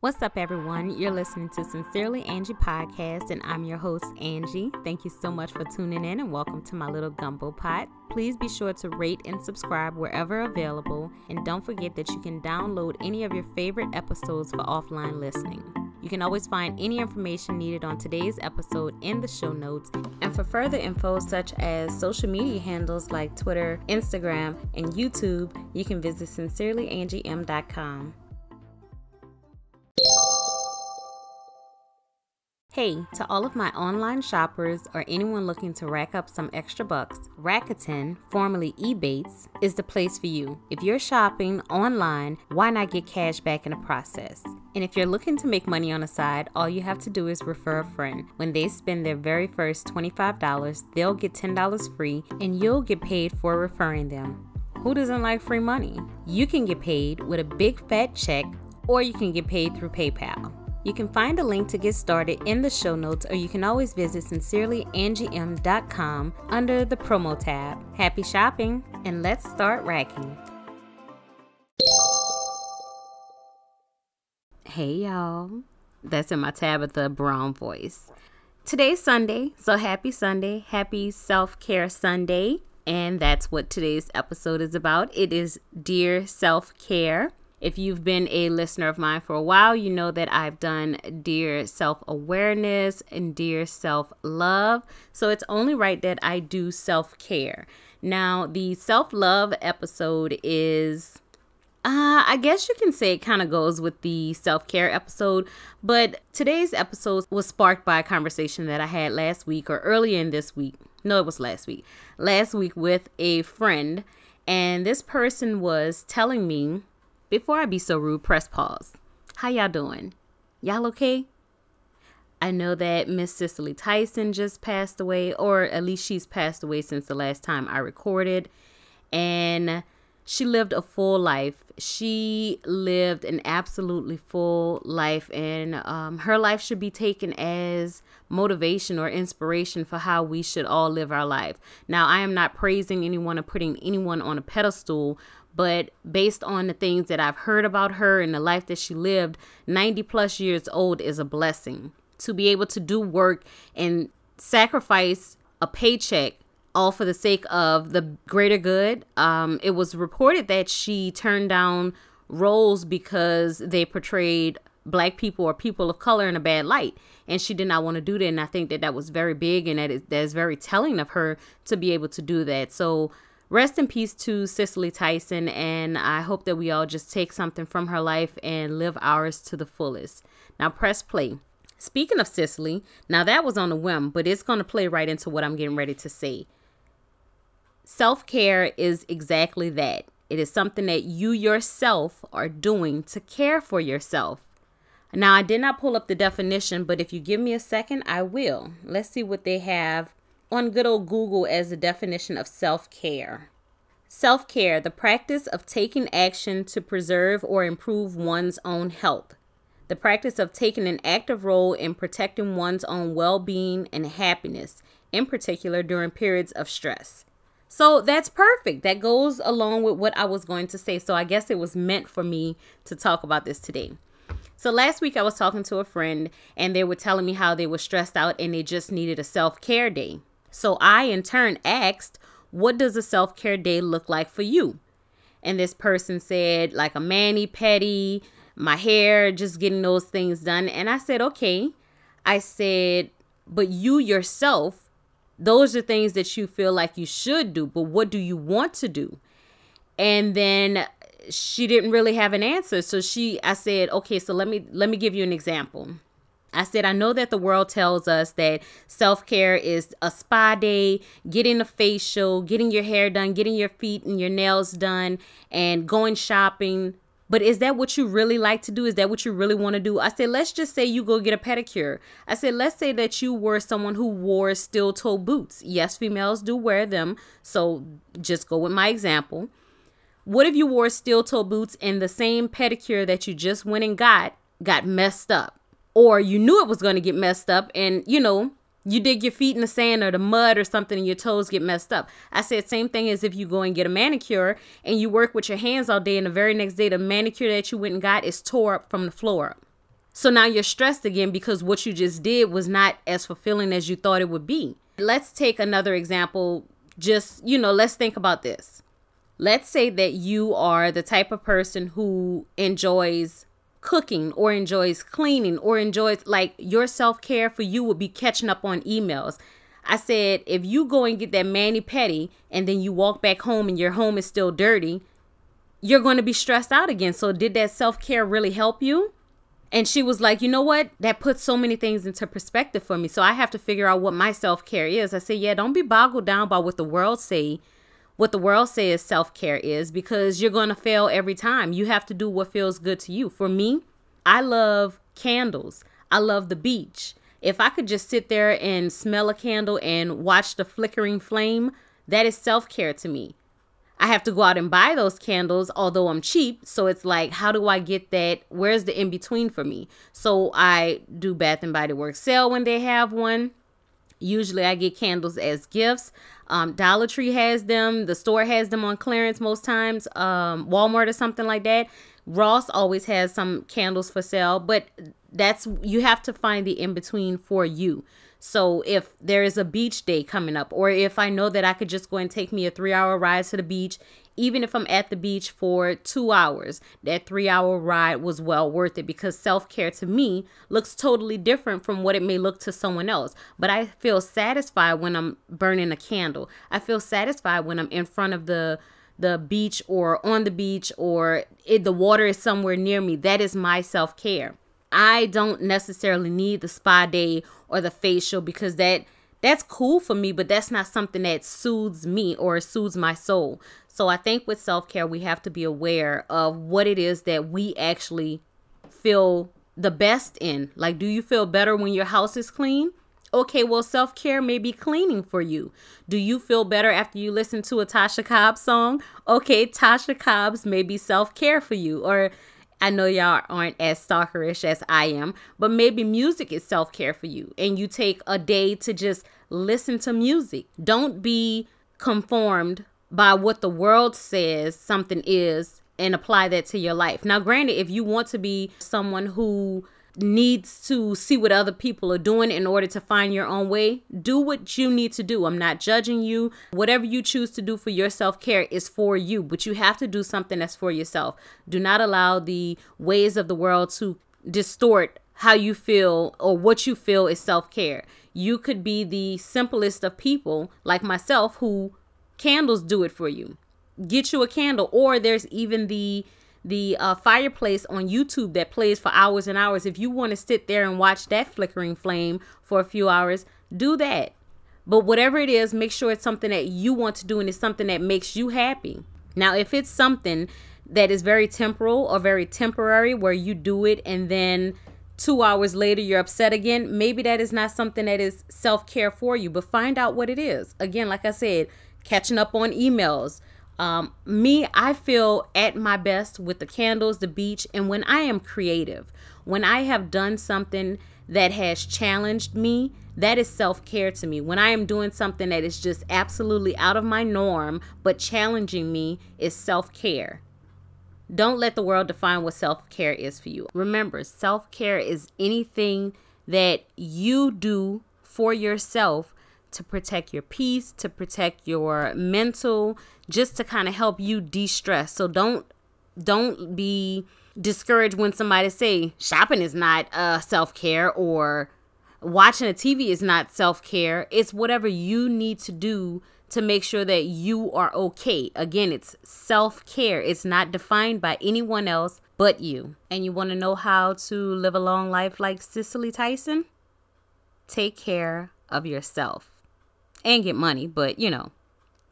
What's up, everyone? You're listening to Sincerely Angie podcast, and I'm your host, Angie. Thank you so much for tuning in and welcome to my little gumbo pot. Please be sure to rate and subscribe wherever available, and don't forget that you can download any of your favorite episodes for offline listening. You can always find any information needed on today's episode in the show notes. And for further info, such as social media handles like Twitter, Instagram, and YouTube, you can visit sincerelyangiem.com. Hey, to all of my online shoppers or anyone looking to rack up some extra bucks, Rakuten, formerly Ebates, is the place for you. If you're shopping online, why not get cash back in the process? And if you're looking to make money on the side, all you have to do is refer a friend. When they spend their very first $25, they'll get $10 free and you'll get paid for referring them. Who doesn't like free money? You can get paid with a big fat check or you can get paid through PayPal. You can find a link to get started in the show notes, or you can always visit sincerelyangiem.com under the promo tab. Happy shopping, and let's start racking. Hey, y'all. That's in my Tabitha Brown voice. Today's Sunday, so happy Sunday. Happy Self Care Sunday. And that's what today's episode is about. It is Dear Self Care. If you've been a listener of mine for a while, you know that I've done Dear Self Awareness and Dear Self Love. So it's only right that I do self care. Now, the self love episode is. Uh, I guess you can say it kind of goes with the self care episode, but today's episode was sparked by a conversation that I had last week or earlier in this week. No, it was last week. Last week with a friend, and this person was telling me before I be so rude, press pause. How y'all doing? Y'all okay? I know that Miss Cicely Tyson just passed away, or at least she's passed away since the last time I recorded. And she lived a full life. She lived an absolutely full life, and um, her life should be taken as motivation or inspiration for how we should all live our life. Now, I am not praising anyone or putting anyone on a pedestal, but based on the things that I've heard about her and the life that she lived, 90 plus years old is a blessing. To be able to do work and sacrifice a paycheck all for the sake of the greater good. Um, it was reported that she turned down roles because they portrayed black people or people of color in a bad light and she did not want to do that and i think that that was very big and that is, that is very telling of her to be able to do that so rest in peace to Cicely Tyson, and I hope that we all just take something from her life and live ours to the fullest. Now, press play. Speaking of Cicely, now that was on a whim, but it's going to play right into what I'm getting ready to say. Self care is exactly that. It is something that you yourself are doing to care for yourself. Now, I did not pull up the definition, but if you give me a second, I will. Let's see what they have on good old Google as the definition of self care. Self care, the practice of taking action to preserve or improve one's own health. The practice of taking an active role in protecting one's own well being and happiness, in particular during periods of stress. So that's perfect. That goes along with what I was going to say. So I guess it was meant for me to talk about this today. So last week I was talking to a friend and they were telling me how they were stressed out and they just needed a self care day. So I, in turn, asked, What does a self care day look like for you? And this person said, like a mani pedi, my hair, just getting those things done. And I said, Okay. I said, But you yourself, those are things that you feel like you should do, but what do you want to do? And then she didn't really have an answer. So she I said, "Okay, so let me let me give you an example." I said, I know that the world tells us that self care is a spa day, getting a facial, getting your hair done, getting your feet and your nails done, and going shopping. But is that what you really like to do? Is that what you really want to do? I said, let's just say you go get a pedicure. I said, let's say that you were someone who wore steel toe boots. Yes, females do wear them. So just go with my example. What if you wore steel toe boots and the same pedicure that you just went and got got messed up? Or you knew it was going to get messed up and you know you dig your feet in the sand or the mud or something and your toes get messed up. I said same thing as if you go and get a manicure and you work with your hands all day and the very next day the manicure that you went and got is tore up from the floor. So now you're stressed again because what you just did was not as fulfilling as you thought it would be. Let's take another example. Just, you know, let's think about this. Let's say that you are the type of person who enjoys cooking or enjoys cleaning or enjoys like your self-care for you would be catching up on emails. I said if you go and get that mani pedi and then you walk back home and your home is still dirty, you're going to be stressed out again. So did that self-care really help you? And she was like, you know what? That puts so many things into perspective for me. So I have to figure out what my self-care is. I said, yeah, don't be boggled down by what the world say what the world says self care is because you're going to fail every time. You have to do what feels good to you. For me, I love candles, I love the beach. If I could just sit there and smell a candle and watch the flickering flame, that is self care to me. I have to go out and buy those candles, although I'm cheap. So it's like, how do I get that? Where's the in between for me? So I do Bath and Body Works sale when they have one. Usually I get candles as gifts. Um, Dollar Tree has them. The store has them on clearance most times. Um, Walmart or something like that. Ross always has some candles for sale, but that's you have to find the in between for you. So if there is a beach day coming up, or if I know that I could just go and take me a three hour ride to the beach, even if I'm at the beach for two hours, that three hour ride was well worth it because self care to me looks totally different from what it may look to someone else. But I feel satisfied when I'm burning a candle. I feel satisfied when I'm in front of the the beach or on the beach or it, the water is somewhere near me. That is my self care. I don't necessarily need the spa day or the facial because that that's cool for me, but that's not something that soothes me or soothes my soul. So I think with self care, we have to be aware of what it is that we actually feel the best in. Like, do you feel better when your house is clean? Okay, well, self care may be cleaning for you. Do you feel better after you listen to a Tasha Cobbs song? Okay, Tasha Cobbs may be self care for you. Or I know y'all aren't as stalkerish as I am, but maybe music is self care for you and you take a day to just listen to music. Don't be conformed by what the world says something is and apply that to your life. Now, granted, if you want to be someone who needs to see what other people are doing in order to find your own way, do what you need to do. I'm not judging you. Whatever you choose to do for your self care is for you, but you have to do something that's for yourself. Do not allow the ways of the world to distort how you feel or what you feel is self care. You could be the simplest of people, like myself, who candles do it for you. Get you a candle, or there's even the the uh, fireplace on YouTube that plays for hours and hours. If you want to sit there and watch that flickering flame for a few hours, do that. But whatever it is, make sure it's something that you want to do and it's something that makes you happy. Now, if it's something that is very temporal or very temporary where you do it and then two hours later you're upset again, maybe that is not something that is self care for you. But find out what it is. Again, like I said, catching up on emails, um, me, I feel at my best with the candles, the beach, and when I am creative, when I have done something that has challenged me, that is self care to me. When I am doing something that is just absolutely out of my norm, but challenging me, is self care. Don't let the world define what self care is for you. Remember, self care is anything that you do for yourself to protect your peace, to protect your mental, just to kind of help you de-stress. So don't don't be discouraged when somebody say shopping is not uh, self-care or watching a TV is not self-care. It's whatever you need to do to make sure that you are okay. Again, it's self-care. It's not defined by anyone else but you. And you want to know how to live a long life like Cicely Tyson? Take care of yourself and get money, but you know,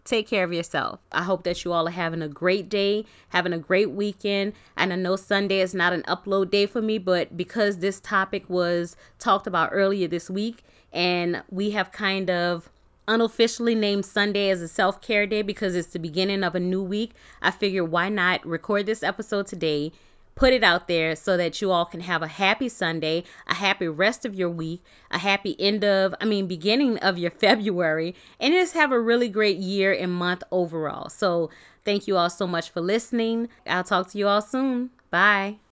take care of yourself. I hope that you all are having a great day, having a great weekend. And I know Sunday is not an upload day for me, but because this topic was talked about earlier this week, and we have kind of unofficially named Sunday as a self care day because it's the beginning of a new week, I figured why not record this episode today put it out there so that you all can have a happy Sunday, a happy rest of your week, a happy end of, I mean, beginning of your February, and just have a really great year and month overall. So, thank you all so much for listening. I'll talk to you all soon. Bye.